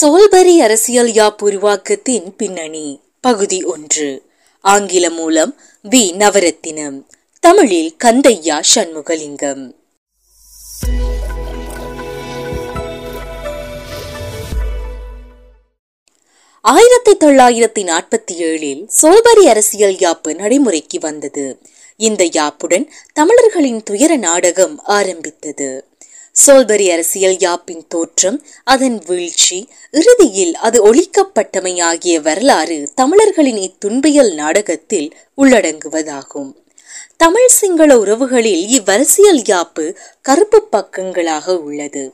Soulbury அரசியல் யாப் உருவாக்கத்தின் பின்னணி பகுதி ஒன்று. ஆங்கிலம் மூலம் வி. நவரத்தினம். தமிழில் கந்தையா சண்முகலிங்கம். ஆயிரத்தி தொள்ளாயிரத்தி நாற்பத்தி ஏழில் சோல்பரி அரசியல் யாப்பு நடைமுறைக்கு வந்தது. இந்த யாப்புடன் தமிழர்களின் துயர நாடகம் ஆரம்பித்தது. சோல்பரி அரசியல் யாப்பின் தோற்றம் அதன் வீழ்ச்சி இறுதியில் அது ஒழிக்கப்பட்டமை ஆகிய வரலாறு தமிழர்களின் இத்துன்பியல் நாடகத்தில் உள்ளடங்குவதாகும். தமிழ் சிங்கள உறவுகளில் இவ்வரசியல் யாப்பு கருப்பு பக்கங்களாக உள்ளது.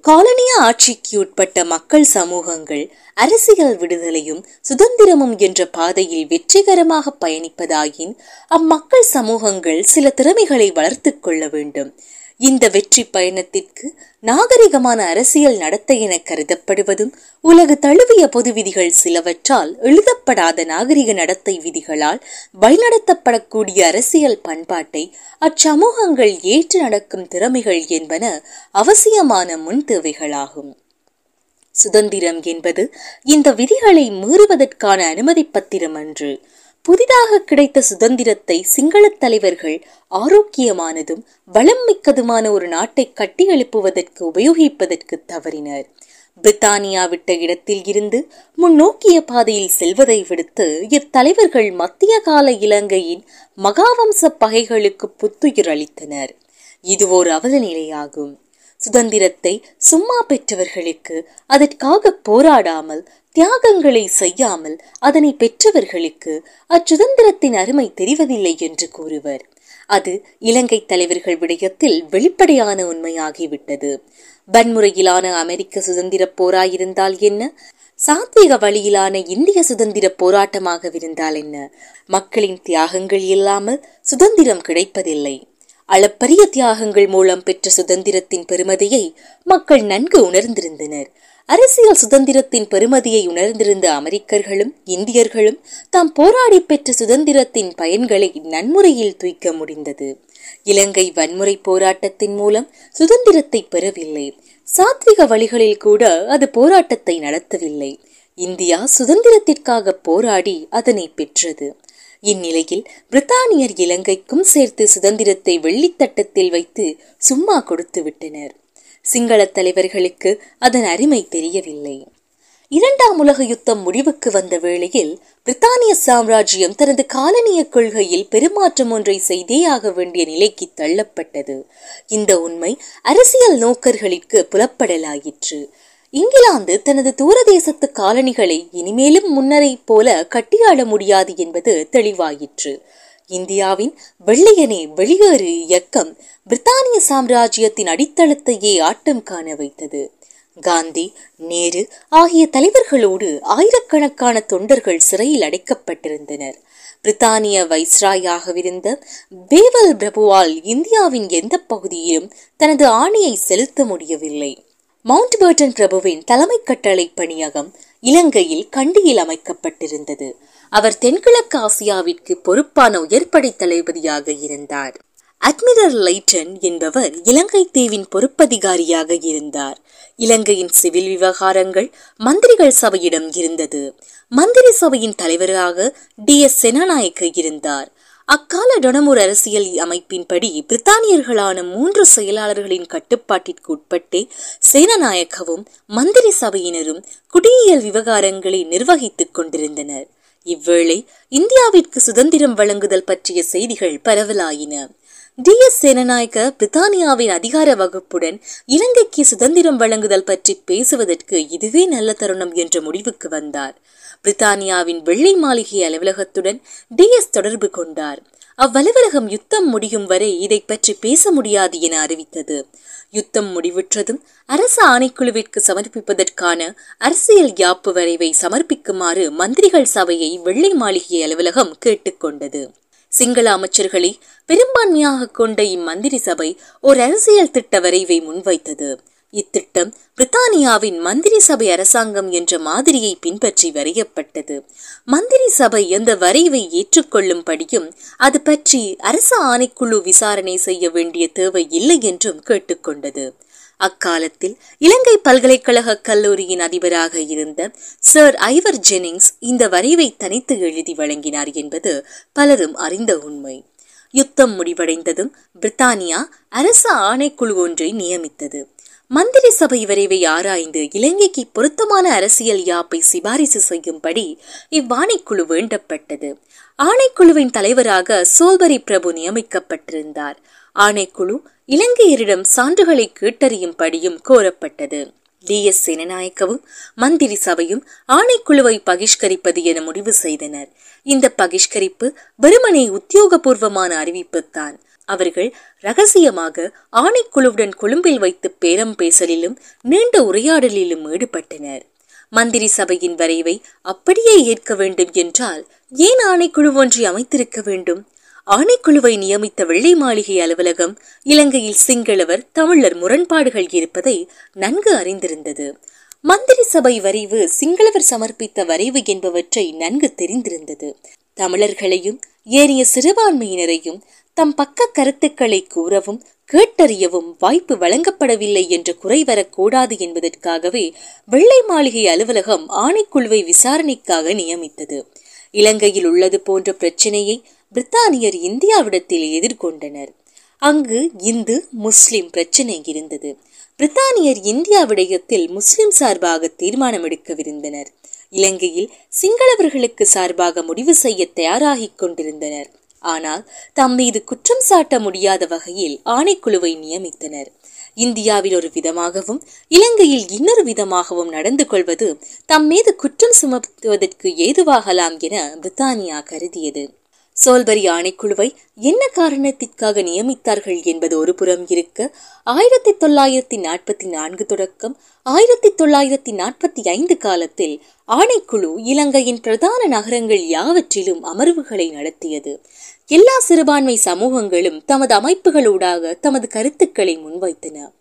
காலனிய ஆட்சிக்கு உட்பட்ட மக்கள் சமூகங்கள் அரசியல் விடுதலையும் சுதந்திரமும் என்ற பாதையில் வெற்றிகரமாக பயணிப்பதாயின் அம்மக்கள் சமூகங்கள் சில திறமைகளை வளர்த்துக் கொள்ள வேண்டும். இந்த வெற்றி பயணத்திற்கு நாகரிகமான அரசியல் நடத்தை என கருதப்படுவதும் உலகு தழுவிய பொது விதிகள் சிலவற்றால் எழுதப்படாத நாகரிக நடத்தை விதிகளால் வழிநடத்தப்படக்கூடிய அரசியல் பண்பாட்டை அச்சமூகங்கள் ஏற்று நடக்கும் திறமைகள் என்பன அவசியமான முன் தேவைகளாகும். சுதந்திரம் என்பது இந்த விதிகளை மீறுவதற்கான அனுமதி பத்திரம் அன்று புதிதாக கிடைத்த சுதந்திரத்தை சிங்கள தலைவர்கள் ஆரோக்கியமானதும் வளம் மிக்கதுமான ஒரு நாட்டை கட்டி எழுப்புவதற்கு உபயோகிப்பதற்கு தவறினர். பிரித்தானியா விட்ட இடத்தில் இருந்து முன்னோக்கிய பாதையில் செல்வதை விடுத்து இத்தலைவர்கள் மத்திய கால இலங்கையின் மகாவம்ச பகைகளுக்கு புத்துயிர் அளித்தனர். இது ஓர் அவலநிலையாகும். சுதந்திரத்தை சும்மா பெற்றவர்களுக்கு அதற்காக போராடாமல் தியாகங்களை செய்யாமல் அதனை பெற்றவர்களுக்கு அச்சுதந்திரத்தின் அருமை தெரிவதில்லை என்று கூறுவர். அது இலங்கை தலைவர்கள் விடயத்தில் வெளிப்படையான உண்மையாகிவிட்டது. வன்முறையிலான அமெரிக்க சுதந்திர போராயிருந்தால் என்ன? சாத்வீக வழியிலான இந்திய சுதந்திர போராட்டமாகவிருந்தால் என்ன? மக்களின் தியாகங்கள் இல்லாமல் சுதந்திரம் கிடைப்பதில்லை. அளப்பரிய தியாகங்கள் மூலம் பெற்ற சுதந்திரத்தின் பெருமதியை மக்கள் நன்கு உணர்ந்திருந்தனர். அரசியல் சுதந்திரத்தின் பெருமதியை உணர்ந்திருந்த அமெரிக்கர்களும் இந்தியர்களும் தாம் போராடி பெற்ற சுதந்திரத்தின் பயன்களை நன்முறையில் தூய்க்க முடிந்தது. இலங்கை வன்முறை போராட்டத்தின் மூலம் சுதந்திரத்தை பெறவில்லை. சாத்விக வழிகளில் கூட அது போராட்டத்தை நடத்தவில்லை. இந்தியா சுதந்திரத்திற்காக போராடி அதனை பெற்றது. இந்நிலையில் பிரித்தானியர் இலங்கைக்கும் சேர்த்து சுதந்திரத்தை வெள்ளித்தட்டத்தில் வைத்து சும்மா கொடுத்து விட்டனர் சிங்கள தலைவர்களுக்கு அதன் அருமை தெரியவில்லை. இரண்டாம் உலக யுத்தம் முடிவுக்கு வந்த வேளையில் பிரித்தானிய சாம்ராஜ்யம் தனது காலனிய கொள்கையில் பெருமாற்றம் ஒன்றை செய்தே ஆக வேண்டிய நிலைக்கு தள்ளப்பட்டது. இந்த உண்மை அரசியல் நோக்கர்களுக்கு புலப்படலாயிற்று. இங்கிலாந்து தனது தூரதேசத்து காலனிகளை இனிமேலும் முன்னரை போல கட்டியாள முடியாது என்பது தெளிவாயிற்று. இந்தியாவின் வெள்ளையனே வெளியேறு இயக்கம் பிரித்தானிய சாம்ராஜ்யத்தின் அடித்தளத்தையே ஆட்டம் காண வைத்தது. காந்தி நேரு ஆகிய தலைவர்களோடு ஆயிரக்கணக்கான தொண்டர்கள் சிறையில் அடைக்கப்பட்டிருந்தனர். பிரித்தானிய வைஸ்ராயாகவிருந்த பேவல் பிரபுவால் இந்தியாவின் எந்த பகுதியிலும் தனது ஆணையை செலுத்த முடியவில்லை. மவுண்ட் பேர்டன் பிரபுவின் தலைமை கட்டளை பணியகம் இலங்கையில் கண்டியில் அமைக்கப்பட்டிருந்தது. அவர் தென்கிழக்கு ஆசியாவிற்கு பொறுப்பான உயர்படை தளபதியாக இருந்தார். அட்மிரல் லைட்டன் என்பவர் இலங்கை தீவின் பொறுப்பதிகாரியாக இருந்தார். இலங்கையின் சிவில் விவகாரங்கள் மந்திரிகள் சபையிடம் இருந்தது. மந்திரி சபையின் தலைவராக டி. எஸ். செனநாயக்க இருந்தார். அக்கால டொனமூர் அரசியல் அமைப்பின்படி பிரித்தானியர்களான மூன்று செயலாளர்களின் கட்டுப்பாட்டிற்கு உட்பட்டே சேனநாயக்கவும் மந்திரி சபையினரும் குடியியல் விவகாரங்களை நிர்வகித்துக் கொண்டிருந்தனர். இவ்வேளை இந்தியாவிற்கு சுதந்திரம் வழங்குதல் பற்றிய செய்திகள் பரவலாயின. டி. எஸ். சேனநாயக்க பிரித்தானியாவின் அதிகார வகுப்புடன் இலங்கைக்கு சுதந்திரம் வழங்குதல் பற்றி பேசுவதற்கு இதுவே நல்ல தருணம் என்ற முடிவுக்கு வந்தார். பிரித்தானியாவின் வெள்ளை மாளிகை அலுவலகத்துடன் டி. எஸ். தொடர்பு கொண்டார். அவ்வலுவலகம் யுத்தம் முடியும் வரை இதை பற்றி பேச முடியாது என அறிவித்தது. யுத்தம் முடிவுற்றதும் அரச ஆணைக்குழுவிற்கு சமர்ப்பிப்பதற்கான அரசியல் யாப்பு வரைவை சமர்ப்பிக்குமாறு மந்திரிகள் சபையை வெள்ளை மாளிகை அலுவலகம் கேட்டுக்கொண்டது. சிங்கள அமைச்சர்களை பெரும்பான்மையாக கொண்ட இம்மந்திரி சபை ஒரு அரசியல் திட்ட வரைவை முன்வைத்தது. இத்திட்டம் பிரித்தானியாவின் மந்திரி சபை அரசாங்கம் என்ற மாதிரியை பின்பற்றி வரையப்பட்டது. மந்திரி சபை எந்த வரைவை ஏற்றுக்கொள்ளும்படியும் அது பற்றி அரசு ஆணைக்குழு விசாரணை செய்ய வேண்டிய தேவை இல்லை என்றும் கேட்டுக்கொண்டது. அக்காலத்தில் இலங்கை பல்கலைக்கழக கல்லூரியின் அதிபராக இருந்த சர் ஐவர் ஜெனிங்ஸ் இந்த வரைவை தனித்து எழுதி வழங்கினார் என்பது பலரும் அறிந்த உண்மை. யுத்தம் முடிவடைந்ததும் பிரித்தானியா அரச ஆணைக்குழு ஒன்றை நியமித்தது. மந்திரி சபை வரைவை ஆராய்ந்து இலங்கைக்கு பொருத்தமான அரசியல் யாப்பை சிபாரிசு செய்யும்படி இவ்வாணைக்குழு வேண்டப்பட்டது. ஆணைக்குழுவின் தலைவராக சோல்பரி பிரபு நியமிக்கப்பட்டிருந்தார். ஆணைக்குழு இலங்கையரிடம் சான்றுகளை கேட்டறியும்படியும் கோரப்பட்டது. டி. எஸ். சேனநாயக்கவும் மந்திரி சபையும் ஆணைக்குழுவை பகிஷ்கரிப்பது என முடிவு செய்தனர். இந்த பகிஷ்கரிப்பு வெறுமனே உத்தியோகபூர்வமான அறிவிப்புத்தான். அவர்கள் ரகசியமாக ஆணைக்குழுவுடன் கொழும்பில் வைத்து பேரம் பேசலிலும் நீண்ட உரையாடலிலும் ஈடுபட்டனர். மந்திரி சபையின் வரைவை அப்படியே ஏற்க வேண்டும் என்றால் ஏன் ஆணைக்குழு ஒன்றை அமைத்திருக்க வேண்டும்? ஆணைக்குழுவை நியமித்த வெள்ளை மாளிகை அலுவலகம் இலங்கையில் சிங்களவர் தமிழர் முரண்பாடுகள் இருப்பதை நன்கு அறிந்திருந்தது. மந்திரி சபை வரைவு சிங்களவர் சமர்ப்பித்த வரைவு என்பவற்றை நன்கு தெரிந்திருந்தது. தமிழர்களையும் ஏனைய சிறுபான்மையினரையும் தம் பக்க கருத்துக்களை கூறவும் கேட்டறியவும் வாய்ப்பு வழங்கப்படவில்லை என்ற குறை வரக்கூடாது என்பதற்காகவே வெள்ளை மாளிகை அலுவலகம் ஆணைக்குழுவை விசாரணைக்காக நியமித்தது. இலங்கையில் உள்ளது போன்ற பிரச்சனையை பிரித்தானியர் இந்தியாவிடத்தில் எதிர்கொண்டனர். அங்கு இந்து முஸ்லிம் பிரச்சனை இருந்தது. பிரித்தானியர் இந்தியா விடயத்தில் முஸ்லிம் சார்பாக தீர்மானம் எடுக்கவிருந்தனர் இலங்கையில் சிங்களவர்களுக்கு சார்பாக முடிவு செய்ய தயாராகிக் கொண்டிருந்தனர். ஆனால் தம் மீது குற்றம் சாட்ட முடியாத வகையில் ஆணைக்குழுவை நியமித்தனர். இந்தியாவில் ஒரு விதமாகவும் இலங்கையில் இன்னொரு விதமாகவும் நடந்து கொள்வது தம் மீது குற்றம் சுமத்துவதற்கு ஏதுவாகலாம் என பிரித்தானியா கருதியது. சோல்பரி ஆணைக்குழுவை என்ன காரணத்திற்காக நியமித்தார்கள் என்பது ஒரு புறம் இருக்க ஆயிரத்தி தொள்ளாயிரத்தி நாற்பத்தி நான்கு தொடக்கம் ஆயிரத்தி தொள்ளாயிரத்தி நாற்பத்தி ஐந்து காலத்தில் ஆணைக்குழு இலங்கையின் பிரதான நகரங்கள் யாவற்றிலும் அமர்வுகளை நடத்தியது. எல்லா சிறுபான்மை சமூகங்களும் தமது அமைப்புகளூடாக தமது கருத்துக்களை முன்வைத்தன.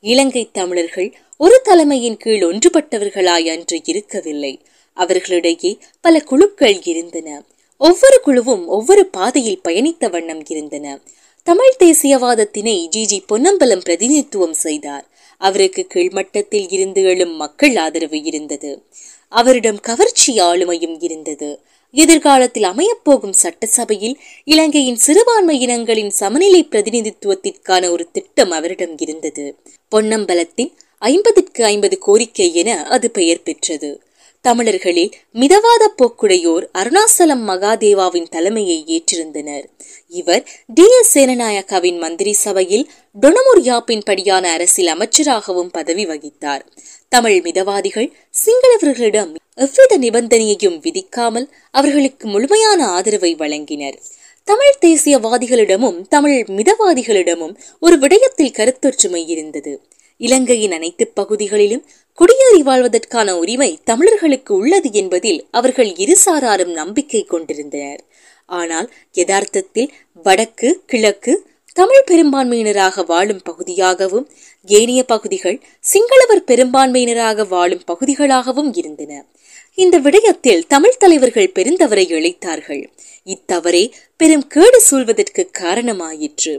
இலங்கை தமிழர்கள் ஒரு தலைமையின் கீழ் ஒன்றுபட்டவர்களாய் அன்று இருக்கவில்லை. அவர்களிடையே பல குழுக்கள் இருந்தன. ஒவ்வொரு குழுவும் ஒவ்வொரு பாதையில் பயணித்த வண்ணம் இருந்தன. தமிழ் தேசியவாதத்தினை ஜி. ஜி. பொன்னம்பலம் பிரதிநிதித்துவம் செய்தார். அவருக்கு கீழ்மட்டத்தில் இருந்து எழும் மக்கள் ஆதரவு இருந்தது. அவரிடம் கவர்ச்சி ஆளுமையும் இருந்தது. எதிர்காலத்தில் அமையப்போகும் சட்டசபையில் இலங்கையின் சிறுபான்மை இனங்களின் சமநிலை பிரதிநிதித்துவத்திற்கான ஒரு திட்டம் அவரிடம் இருந்தது. பொன்னம்பலத்தின் ஐம்பதுக்கு ஐம்பது கோரிக்கை என அது பெயர் பெற்றது. தமிழர்களில் மிதவாத போக்குடையோர் அருணாசலம் மகாதேவாவின் தலைமையை ஏற்றிருந்தனர். இவர் டி. எஸ். சேனநாயக்காவின் மந்திரி சபையில் டொனமுர் யாப்பின் படியான அரசில் அமைச்சராகவும் பதவி வகித்தார். தமிழ் மிதவாதிகள் சிங்களவர்களிடம் எவ்வித நிபந்தனையையும் விதிக்காமல் அவர்களுக்கு முழுமையான ஆதரவை வழங்கினர். தமிழ் தேசியவாதிகளிடமும் தமிழ் மிதவாதிகளிடமும் ஒரு விடயத்தில் கருத்தொற்றுமை இருந்தது. இலங்கையின் அனைத்து பகுதிகளிலும் குடியேறி வாழ்வதற்கான உரிமை தமிழர்களுக்கு உள்ளது என்பதில் அவர்கள் இருசாராரும் நம்பிக்கை கொண்டிருந்தனர். ஆனால் யதார்த்தத்தில் வடக்கு கிழக்கு தமிழ் பெரும்பான்மையினராக வாழும் பகுதியாகவும் ஏனைய பகுதிகள் சிங்களவர் பெரும்பான்மையினராக வாழும் பகுதிகளாகவும் இருந்தன. இந்த விடயத்தில் தமிழ் தலைவர்கள் பெருந்தவரை இழைத்தார்கள். இத்தவறே பெரும் கேடு சூழ்வதற்கு காரணமாயிற்று.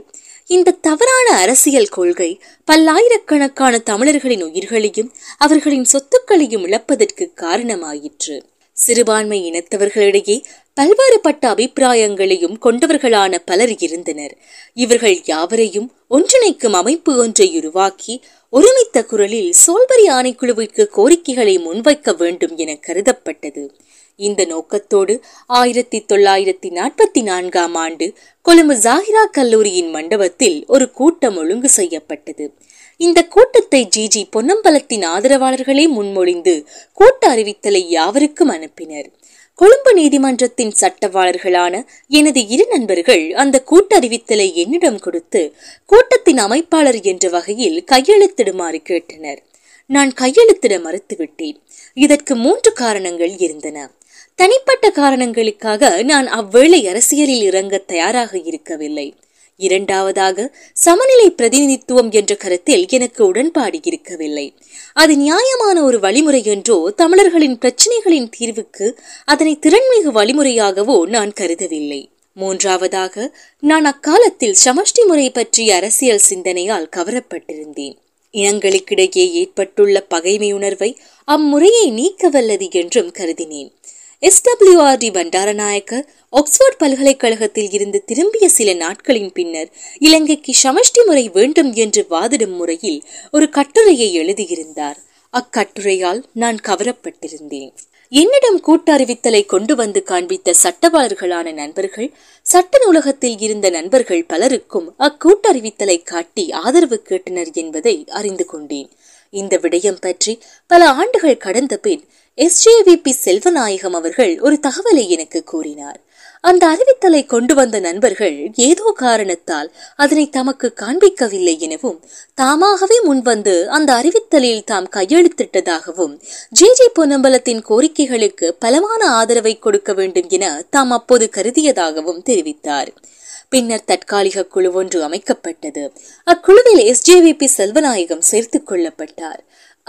இந்த தவறான அரசியல் கொள்கை பல்லாயிரக்கணக்கான தமிழர்களின் உயிர்களையும் அவர்களின் சொத்துக்களையும் இழப்பதற்கு காரணமாயிற்று. சிறுபான்மை இனத்தவர்களிடையே பல்வேறுபட்ட அபிப்பிராயங்களையும் கொண்டவர்களான பலர் இருந்தனர். இவர்கள் யாவரையும் ஒன்றிணைக்கும் அமைப்பு ஒன்றை உருவாக்கி ஒருமித்த குரலில் சோல்பரி ஆணைக்குழுவிற்கு கோரிக்கைகளை முன்வைக்க வேண்டும் என கருதப்பட்டது. இந்த நோக்கத்தோடு ஆயிரத்தி தொள்ளாயிரத்தி நாற்பத்தி நான்காம் ஆண்டு கொழும்பு ஜாகிரா கல்லூரியின் மண்டபத்தில் ஒரு கூட்டம் ஒழுங்கு செய்யப்பட்டது. இந்த கூட்டத்தை ஜிஜி பொன்னம்பலத்தின் ஆதரவாளர்களே முன்மொழிந்து கூட்ட அறிவித்தலை யாவருக்கும் அனுப்பினர். கொழும்பு நீதிமன்றத்தின் சட்டவாளர்களான எனது இரு நண்பர்கள் அந்த கூட்டறிவித்தலை என்னிடம் கொடுத்து கூட்டத்தின் அமைப்பாளர் என்ற வகையில் கையெழுத்திடுமாறு கேட்டனர். நான் கையெழுத்திட மறுத்துவிட்டேன். இதற்கு மூன்று காரணங்கள் இருந்தன. தனிப்பட்ட காரணங்களுக்காக நான் அவ்வேளை அரசியலில் இறங்க தயாராக இருக்கவில்லை. இரண்டாவதாக சமநிலை பிரதிநிதித்துவம் என்ற கருத்தில் எனக்கு உடன்பாடு இருக்கவில்லை. அது நியாயமான ஒரு வழிமுறை என்றோ தமிழர்களின் பிரச்சனைகளின் தீர்வுக்கு அதனை திறன்மிகு வழிமுறையாகவோ நான் கருதவில்லை. மூன்றாவதாக நான் அக்காலத்தில் சமஷ்டி முறை பற்றிய அரசியல் சிந்தனையால் கவரப்பட்டிருந்தேன். இனங்களுக்கிடையே ஏற்பட்டுள்ள பகைமை உணர்வை அம்முறையை நீக்க வல்லது என்றும் கருதினேன். எஸ்டபிள்யூஆர்டி பண்டாரநாயக்க ஆக்ஸ்போர்ட் பல்கலைக்கழகத்தில் இருந்து திரும்பிய சில நாட்களின் பின்னர் இலங்கைக்கு சமஷ்டி முறை வேண்டும் என்று வாதிடும் முறையில் ஒரு கட்டுரையை எழுதியிருந்தார். அக்கட்டுரையால் நான் கவரப்பட்டிருந்தேன். என்னிடம் கூட்டறிவித்தலை கொண்டு வந்து காண்பித்த சட்டவாளர்களான நண்பர்கள் சட்ட நூலகத்தில் இருந்த நண்பர்கள் பலருக்கும் அக்கூட்டறிவித்தலை காட்டி ஆதரவு கேட்டனர் என்பதை அறிந்து கொண்டேன். இந்த விடயம் பற்றி பல ஆண்டுகள் கடந்த பின் எஸ்ஜேவிபி செல்வநாயகம் அவர்கள் ஒரு தகவலை எனக்கு கூறினார். அந்த அறிவித்தலை கொண்டு வந்த நண்பர்கள் ஏதோ காரணத்தால் அதனை தமக்கு காண்பிக்கவில்லை எனவும் தாமாகவே முன்வந்து அந்த அறிவித்தலில் தாம் கையெழுத்திட்டதாகவும் ஜே ஜே பொன்னம்பலத்தின் கோரிக்கைகளுக்கு பலமான ஆதரவை கொடுக்க வேண்டும் என தாம் அப்போது கருதியதாகவும் தெரிவித்தார். பின்னர் தற்காலிக குழு ஒன்று அமைக்கப்பட்டது. அக்குழுவில் எஸ்ஜேவிபி செல்வநாயகம் சேர்த்துக் கொள்ளப்பட்டார்.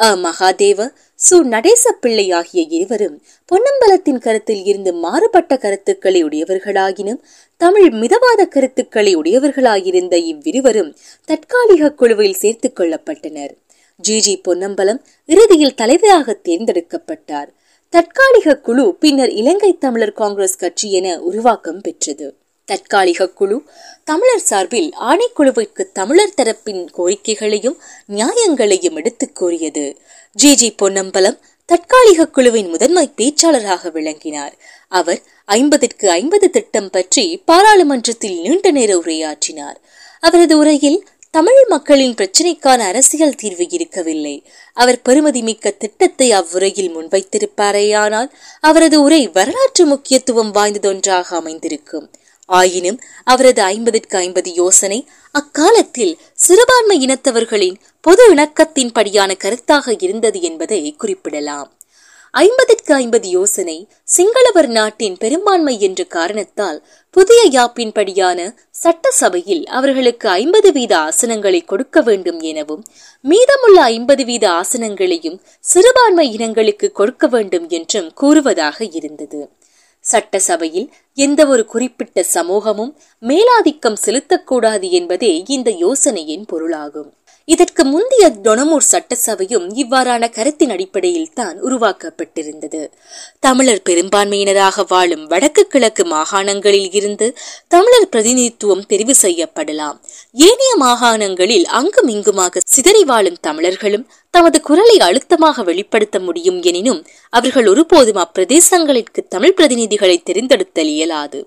அ. மகாதேவ சு. நடேச பிள்ளை ஆகிய இருவரும் பொன்னம்பலத்தின் கருத்தில் இருந்து மாறுபட்ட கருத்துக்களை உடையவர்களாகினும் தமிழ் மிதவாத கருத்துக்களை உடையவர்களாயிருந்த இவ்விருவரும் தற்காலிக குழுவில் சேர்த்துக் கொள்ளப்பட்டனர். ஜி. ஜி. பொன்னம்பலம் இறுதியில் தலைவராக தேர்ந்தெடுக்கப்பட்டார். தற்காலிக குழு பின்னர் இலங்கை தமிழர் காங்கிரஸ் கட்சி என உருவாக்கம் பெற்றது. தற்காலிக குழு தமிழர் சார்பில் ஆணைக்குழுவிற்கு தமிழர் தரப்பின் கோரிக்கைகளையும் நியாயங்களையும் எடுத்துக் கூறியது. ஜி. ஜி. பொன்னம்பலம் தற்காலிக குழுவின் முதன்மை பேச்சாளராக விளங்கினார். அவர் ஐம்பதிற்கு ஐம்பது திட்டம் பற்றி பாராளுமன்றத்தில் நீண்ட நேர உரையாற்றினார். அவரது உரையில் தமிழ் மக்களின் பிரச்சினைக்கான அரசியல் தீர்வு இருக்கவில்லை. அவர் பெருமதி மிக்க திட்டத்தை அவ்வுரையில் முன்வைத்திருப்பாரேயானால் அவரது உரை வரலாற்று முக்கியத்துவம் வாய்ந்ததொன்றாக அமைந்திருக்கும். ஆயினும் அவரது ஐம்பதுக்கு ஐம்பது யோசனை அக்காலத்தில் சிறுபான்மை இனத்தவர்களின் பொது இணக்கத்தின் படியான கருத்தாக இருந்தது என்பதை குறிப்பிடலாம். ஐம்பதிற்கு ஐம்பது யோசனை சிங்களவர் நாட்டின் பெரும்பான்மை என்ற காரணத்தால் புதிய யாப்பின் படியான சட்டசபையில் அவர்களுக்கு ஐம்பது வீத ஆசனங்களை கொடுக்க வேண்டும் எனவும் மீதமுள்ள ஐம்பது வீத ஆசனங்களையும் சிறுபான்மை இனங்களுக்கு கொடுக்க வேண்டும் என்றும் கூறுவதாக இருந்தது. சட்டசபையில் எந்த ஒரு குறிப்பிட்ட சமூகமும் மேலாதிக்கம் செலுத்தக்கூடாது என்பதே இந்த யோசனையின் பொருளாகும். இதற்கு முந்தைய டொனமூர் சட்டசபையும் இவ்வாறான கருத்தின் அடிப்படையில் தான் உருவாக்கப்பட்டிருந்தது. தமிழர் பெரும்பான்மையினராக வாழும் வடக்கு கிழக்கு மாகாணங்களில் இருந்து தமிழர் பிரதிநிதித்துவம் தெரிவு செய்யப்படலாம். ஏனைய மாகாணங்களில் அங்கும் இங்குமாக சிதறி வாழும் தமிழர்களும் தமது குரலை அழுத்தமாக வெளிப்படுத்த முடியும் எனினும் அவர்கள் ஒருபோதும் அப்பிரதேசங்களிற்கு தமிழ் பிரதிநிதிகளை தெரிந்தெடுத்தல் இயலாது.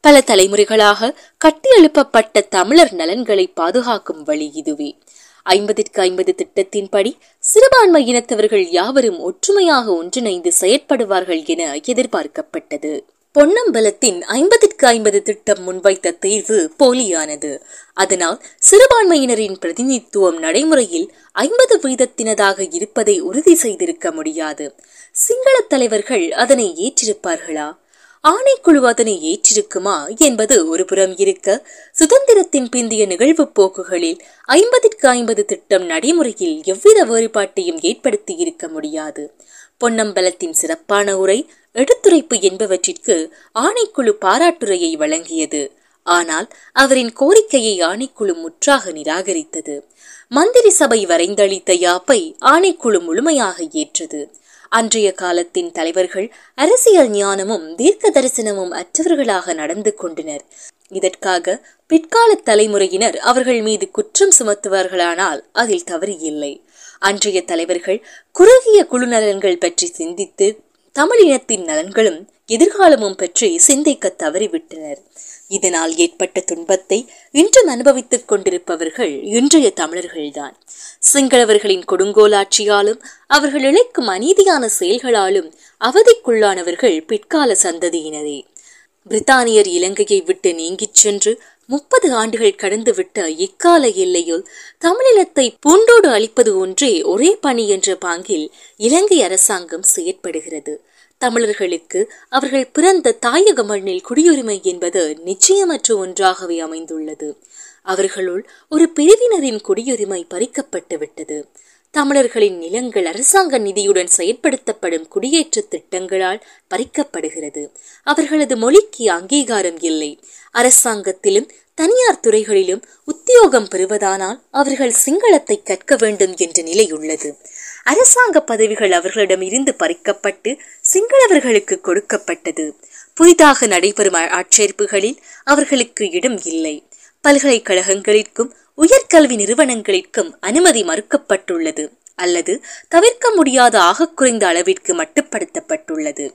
பல தலைமுறைகளாக கட்டியெழுப்பப்பட்ட தமிழர் நலன்களை பாதுகாக்கும் வழி இதுவே. ஐம்பதிற்கு ஐம்பது திட்டத்தின்படி சிறுபான்மை இனத்தவர்கள் யாவரும் ஒற்றுமையாக ஒன்றிணைந்து செயற்படுவார்கள் என எதிர்பார்க்கப்பட்டது. பொன்னம்பலத்தின் ஐம்பதிற்கு ஐம்பது திட்டம் முன்வைத்த தீர்வு போலியானது. அதனால் சிறுபான்மையினரின் பிரதிநிதித்துவம் நடைமுறையில் ஐம்பது வீதத்தினதாக இருப்பதை உறுதி செய்திருக்க முடியாது. சிங்கள தலைவர்கள் அதனை ஏற்றிருப்பார்களா? ஆணைக்குழு அதனை ஏற்றிருக்குமா என்பது ஒரு புறம் இருக்க சுதந்திரத்தின் பிந்திய நிகழ்வு போக்குகளில் ஐம்பதிற்கு ஐம்பது திட்டம் நடைமுறையில் எவ்வித வேறுபாட்டையும் ஏற்படுத்தி இருக்க முடியாது. பொன்னம்பலத்தின் சிறப்பான உரை எடுத்துரைப்பு என்பவற்றிற்கு ஆணைக்குழு பாராட்டுரையை வழங்கியது. ஆனால் அவரின் கோரிக்கையை ஆணைக்குழு முற்றாக நிராகரித்தது. மந்திரி சபை வரைந்தளித்த யாப்பை ஆணைக்குழு முழுமையாக ஏற்றது. அன்றைய காலத்தின் தலைவர்கள் அரசியல் ஞானமும் தீர்க்க தரிசனமும் அற்றவர்களாக நடந்து கொண்டனர். இதற்காக பிற்கால தலைமுறையினர் அவர்கள் மீது குற்றம் சுமத்துவார்களானால் அதில் தவறு இல்லை அன்றைய தலைவர்கள் குறுகிய குழு நலன்கள் பற்றி சிந்தித்து தமிழினத்தின் நலன்களும் எதிர்காலமும் பற்றி சிந்திக்க தவறிவிட்டனர். இதனால் ஏற்பட்ட துன்பத்தை இன்றும் அனுபவித்துக் கொண்டிருப்பவர்கள் இன்றைய தமிழர்கள்தான். சிங்களவர்களின் கொடுங்கோலாட்சியாலும் அவர்கள் இழைக்கும் அநீதியான செயல்களாலும் அவதிக்குள்ளானவர்கள் பிற்கால சந்ததியினரே. பிரித்தானியர் இலங்கையை விட்டு நீங்கிச் சென்று முப்பது ஆண்டுகள் கடந்துவிட்ட இக்கால எல்லையுள் தமிழினத்தை பூண்டோடு அளிப்பது ஒன்றே ஒரே பணி என்ற பாங்கில் இலங்கை அரசாங்கம் செயற்படுகிறது. தமிழர்களுக்கு அவர்கள் பிறந்த தாயக மண்ணில் குடியுரிமை என்பது நிச்சயமற்ற ஒன்றாகவே அமைந்துள்ளது. அவர்களுள் ஒரு பிரிவினரின் குடியுரிமை பறிக்கப்பட்டு விட்டது. தமிழர்களின் நிலங்கள் அரசாங்க நிதியுடன் செயற்படுத்தப்படும் குடியேற்ற திட்டங்களால் பறிக்கப்படுகிறது. அவர்களது மொழிக்கு அங்கீகாரம் இல்லை. அரசாங்கத்திலும் தனியார் துறைகளிலும் உத்தியோகம் பெறுவதானால் அவர்கள் சிங்களத்தை கற்க வேண்டும் என்ற நிலை உள்ளது அரசாங்க பதவிகள் அவர்களிடம் இருந்து பறிக்கப்பட்டு சிங்களவர்களுக்கு கொடுக்கப்பட்டது. புதிதாக நடைபெறும் ஆட்சேர்ப்புகளில் அவர்களுக்கு இடம் இல்லை. பல்கலைக்கழகங்களிற்கும் உயர்கல்வி நிறுவனங்களிற்கும் அனுமதி மறுக்கப்பட்டுள்ளது அல்லது தவிர்க்க முடியாத ஆக குறைந்த அளவிற்கு மட்டுப்படுத்தப்பட்டுள்ளது.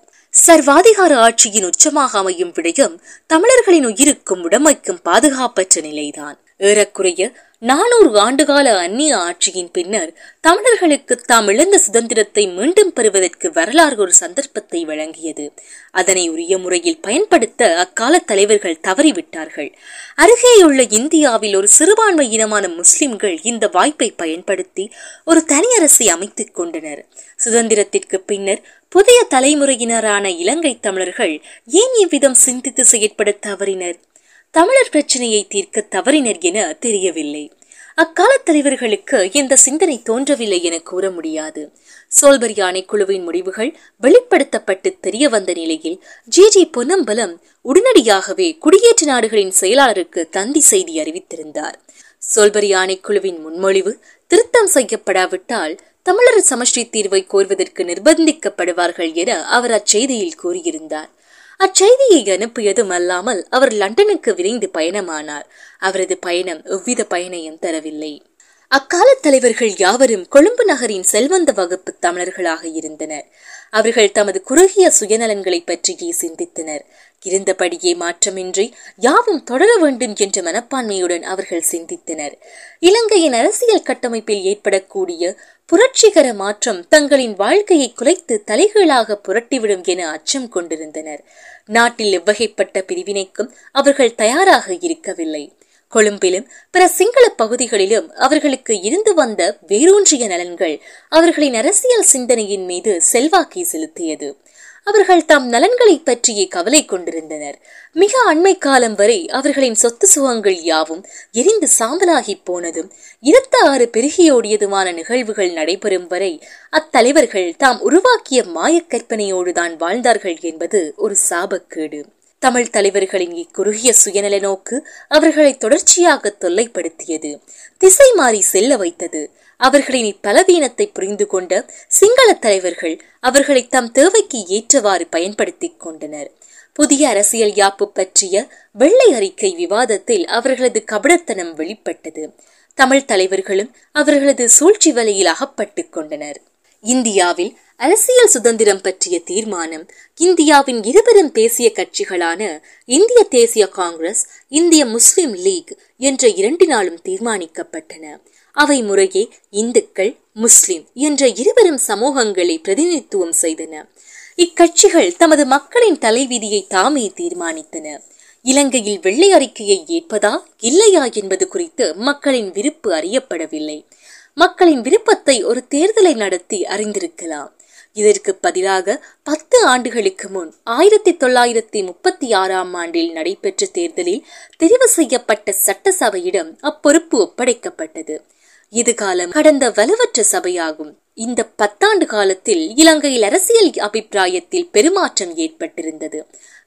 சர்வாதிகார ஆட்சியின் உச்சமாக அமையும் விடயம் தமிழர்களின் உயிருக்கும் உடமைக்கும் பாதுகாப்பற்ற நிலைதான். ஏறக்குறைய நானூறு ஆண்டுகால அந்நிய ஆட்சியின் பின்னர் தமிழர்களுக்கு தாம் இழந்த சுதந்திரத்தை மீண்டும் பெறுவதற்கு வரலாறு ஒரு சந்தர்ப்பத்தை வழங்கியது. அதனை உரிய முறையில் பயன்படுத்த அக்கால தலைவர்கள் தவறிவிட்டார்கள். அருகேயுள்ள இந்தியாவில் ஒரு சிறுபான்மை இனமான முஸ்லிம்கள் இந்த வாய்ப்பை பயன்படுத்தி ஒரு தனி அரசை அமைத்துக் கொண்டனர். சுதந்திரத்திற்கு பின்னர் புதிய தலைமுறையினரான இலங்கை தமிழர்கள் ஏன் இவ்விதம் சிந்தித்து செயற்பட தவறினர்? தமிழர் பிரச்சனையை தீர்க்க தவறினர் என தெரியவில்லை. அக்கால தலைவர்களுக்கு இந்த சிந்தனை தோன்றவில்லை என கூற முடியாது. சோல்பர் யானை குழுவின் முடிவுகள் வெளிப்படுத்தப்பட்டு தெரிய வந்த நிலையில் ஜி. ஜி. பொன்னம்பலம் உடனடியாகவே குடியேற்ற நாடுகளின் செயலாளருக்கு தந்தி செய்தி அறிவித்திருந்தார். சோல்பர் யானை குழுவின் முன்மொழிவு திருத்தம் செய்யப்படாவிட்டால் தமிழர் சமஷ்டி தீர்வை கோருவதற்கு நிர்பந்திக்கப்படுவார்கள் என அவர் அச்செய்தியில் கூறியிருந்தார். அச்செய்தியை அனுப்பியதும் அல்லாமல் அவர் லண்டனுக்கு விரைந்து பயணமானார். அவரது பயணம் எவ்வித பயனையும் தரவில்லை. அக்கால தலைவர்கள் யாவரும் கொழும்பு நகரின் செல்வந்த வகுப்பு தமிழர்களாக இருந்தனர். அவர்கள் தமது குறுகிய சுயநலன்களை பற்றியே சிந்தித்தனர். இருந்தபடியே மாற்றமின்றி யாவும் தொடர வேண்டும் என்ற மனப்பான்மையுடன் அவர்கள் சிந்தித்தனர். இலங்கையின் அரசியல் கட்டமைப்பில் ஏற்படக்கூடிய புரட்சிகர மாற்றம் தங்களின் வாழ்க்கையை குலைத்து தலைகீழாக புரட்டிவிடும் என அச்சம் கொண்டிருந்தனர். நாட்டில் எவ்வகைப்பட்ட பிரிவினைக்கும் அவர்கள் தயாராக இருக்கவில்லை. கொழும்பிலும் பிற சிங்கள பகுதிகளிலும் அவர்களுக்கு இருந்து வந்த வேரூன்றிய நலன்கள் அவர்களின் அரசியல் சிந்தனையின் மீது செல்வாக்கை செலுத்தியது. அவர்கள் தம் நலன்களை பற்றியே கவலை கொண்டிருந்தனர். மிக அண்மை காலம் வரை அவர்களின் சொத்து சுகங்கள் யாவும் எரிந்து சாம்பலாகி போனதும் இருத்த ஆறு பெருகியோடியதுமான நிகழ்வுகள் நடைபெறும் வரை அத்தலைவர்கள் தாம் உருவாக்கிய மாயக் கற்பனையோடுதான் வாழ்ந்தார்கள் என்பது ஒரு சாபக்கேடு. தமிழ் தலைவர்களின் இக்குறுகிய சுயநல நோக்கு அவர்களை தொடர்ச்சியாக தொல்லைப்படுத்தியது. திசை மாறி செல்ல வைத்தது. அவர்களின் இப்பலவீனத்தை புரிந்து கொண்ட சிங்கள தலைவர்கள் அவர்களை தம் தேவைக்கு ஏற்றவாறு பயன்படுத்திக் கொண்டனர். புதிய அரசியல் யாப்பு பற்றிய வெள்ளை அறிக்கை விவாதத்தில் அவர்களது கபடத்தனம் வெளிப்பட்டது. தமிழ் தலைவர்களும் அவர்களது சூழ்ச்சி வலையில் அகப்பட்டுக் கொண்டனர். இந்தியாவில் அரசியல் சுதந்திரம் பற்றிய தீர்மானம் இந்தியாவின் இருபெரும் தேசிய கட்சிகளான இந்திய தேசிய காங்கிரஸ் இந்திய முஸ்லிம் லீக் என்ற இரண்டினாலும் தீர்மானிக்கப்பட்டன. அவை முறையே இந்துக்கள் முஸ்லிம் என்ற இருவரும் சமூகங்களை பிரதிநிதித்துவம் செய்தன. இக்கட்சிகள் தமது மக்களின் தலைவிதியை தாமே தீர்மானித்தன. இலங்கையில் வெள்ளை அறிக்கையை ஏற்பதா இல்லையா என்பது குறித்து மக்களின் விருப்பு அறியப்படவில்லை. மக்களின் விருப்பத்தை ஒரு தேர்தலை நடத்தி அறிந்திருக்கலாம். இதற்கு பதிலாக பத்து ஆண்டுகளுக்கு முன் ஆயிரத்தி தொள்ளாயிரத்தி முப்பத்தி ஆறாம் ஆண்டில் நடைபெற்ற தேர்தலில் தெரிவு செய்யப்பட்ட சட்டசபையிடம் அப்பொறுப்பு ஒப்படைக்கப்பட்டது. இது காலம் கடந்த வலுவற்ற சபையாகும். இந்த பத்தாண்டு காலத்தில் இலங்கையில் அரசியல் அபிப்பிராயத்தில் பெருமாற்றம் ஏற்பட்டிருந்தது.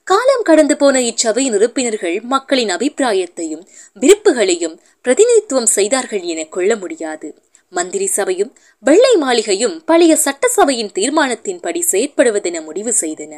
காலம் கடந்து போன இச்சபையின் உறுப்பினர்கள் மக்களின் அபிப்பிராயத்தையும் விருப்புகளையும் பிரதிநிதித்துவம் செய்தார்கள் என கொள்ள முடியாது. மந்திரி சபையும் வெள்ளை மாளிகையும் பழைய சட்டசபையின் தீர்மானத்தின்படி செயற்படுவதென முடிவு செய்தன.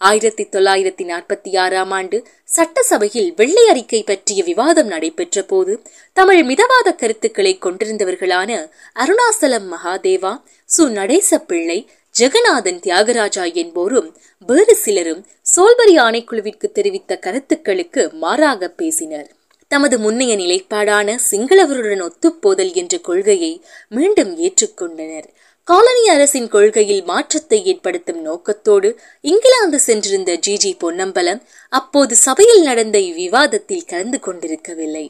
ஆயிரத்தி தொள்ளாயிரத்தி நாற்பத்தி ஆறாம் ஆண்டு சட்டசபையில் வெள்ளை அறிக்கை பற்றிய விவாதம் நடைபெற்ற போது தமிழ் மிதவாத கருத்துக்களை கொண்டிருந்தவர்களான அருணாசலம் மகாதேவா சு. நடேச பிள்ளை ஜெகநாதன் தியாகராஜா என்போரும் வேறு சிலரும் சோல்பரி ஆணைக்குழுவிற்கு தெரிவித்த கருத்துக்களுக்கு மாறாக பேசினர். தமது முன்னைய நிலைப்பாடான சிங்களவருடன் ஒத்துப்போதல் என்ற கொள்கையை மீண்டும் ஏற்றுக்கொண்டனர். காலனி அரசின் கொள்கையில் மாற்றத்தை ஏற்படுத்தும் நோக்கத்தோடு இங்கிலாந்து சென்றிருந்த ஜி ஜி பொன்னம்பலம் அப்போது சபையில் நடந்த இவ்விவாதத்தில் கலந்து கொண்டிருக்கவில்லை.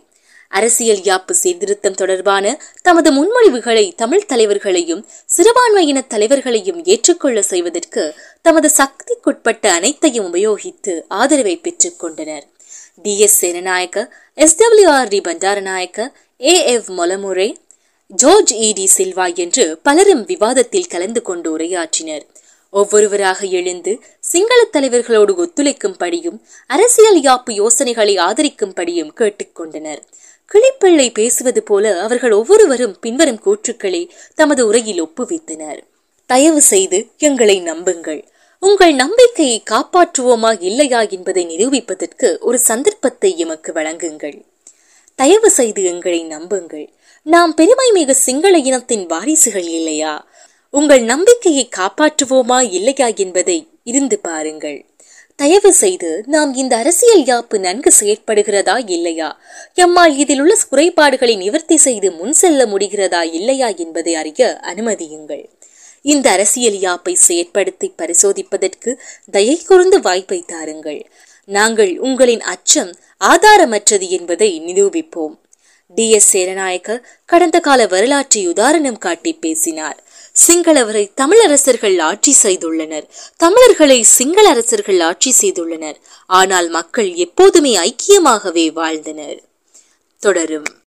அரசியல் யாப்பு சீர்திருத்தம் தொடர்பான தமது முன்மொழிவுகளை தமிழ் தலைவர்களையும் சிறுபான்மையின தலைவர்களையும் ஏற்றுக்கொள்ள செய்வதற்கு தமது சக்திக்குட்பட்ட அனைத்தையும் உபயோகித்து ஆதரவை பெற்றுக் கொண்டனர். D S Senanayake S W R D Bandaranaike A F Molamure George இடி சில்வா என்று பலரும் விவாதத்தில் கலந்து கொண்டு உரையாற்றினர். ஒவ்வொருவராக எழுந்து சிங்கள தலைவர்களோடு ஒத்துழைக்கும்படியும் அரசியல் யாப்பு யோசனைகளை ஆதரிக்கும்படியும் கேட்டுக்கொண்டனர் கிளிப்பிள்ளை பேசுவது போல அவர்கள் ஒவ்வொருவரும் பின்வரும் கூற்றுக்களை தமது உரையில் ஒப்புவித்தனர். தயவு செய்து எங்களை நம்புங்கள். உங்கள் நம்பிக்கையை காப்பாற்றுவோமா இல்லையா என்பதை நிரூபிப்பதற்கு ஒரு சந்தர்ப்பத்தை எமக்கு வழங்குங்கள். தயவு செய்து எங்களை நம்புங்கள். நாம் பெருமை மிகு சிங்கள இனத்தின் வாரிசுகள் இல்லையா? உங்கள் நம்பிக்கையை காப்பாற்றுவோமா இல்லையா என்பதை இருந்து பாருங்கள். தயவு செய்து நாம் இந்த அரசியல் யாப்பு நன்கு செயற்படுகிறதா இல்லையா? எம்மால் இதில் உள்ள குறைபாடுகளை நிவர்த்தி செய்து முன் செல்ல முடிகிறதா இல்லையா என்பதை அறிய அனுமதியுங்கள். இந்த அரசியல் யாப்பை செயற்படுத்தி பரிசோதிப்பதற்கு தயை கூர்ந்து வாய்ப்பை தாருங்கள். நாங்கள் உங்களின் அச்சம் ஆதாரமற்றது என்பதை நிரூபிப்போம். டி எஸ் சேரநாயக்க கடந்த கால வரலாற்றை உதாரணம் காட்டி பேசினார். சிங்களவரை தமிழரசர்கள் ஆட்சி செய்துள்ளனர். தமிழர்களை சிங்கள அரசர்கள் ஆட்சி செய்துள்ளனர். ஆனால் மக்கள் எப்போதுமே ஐக்கியமாகவே வாழ்ந்தனர். தொடரும்.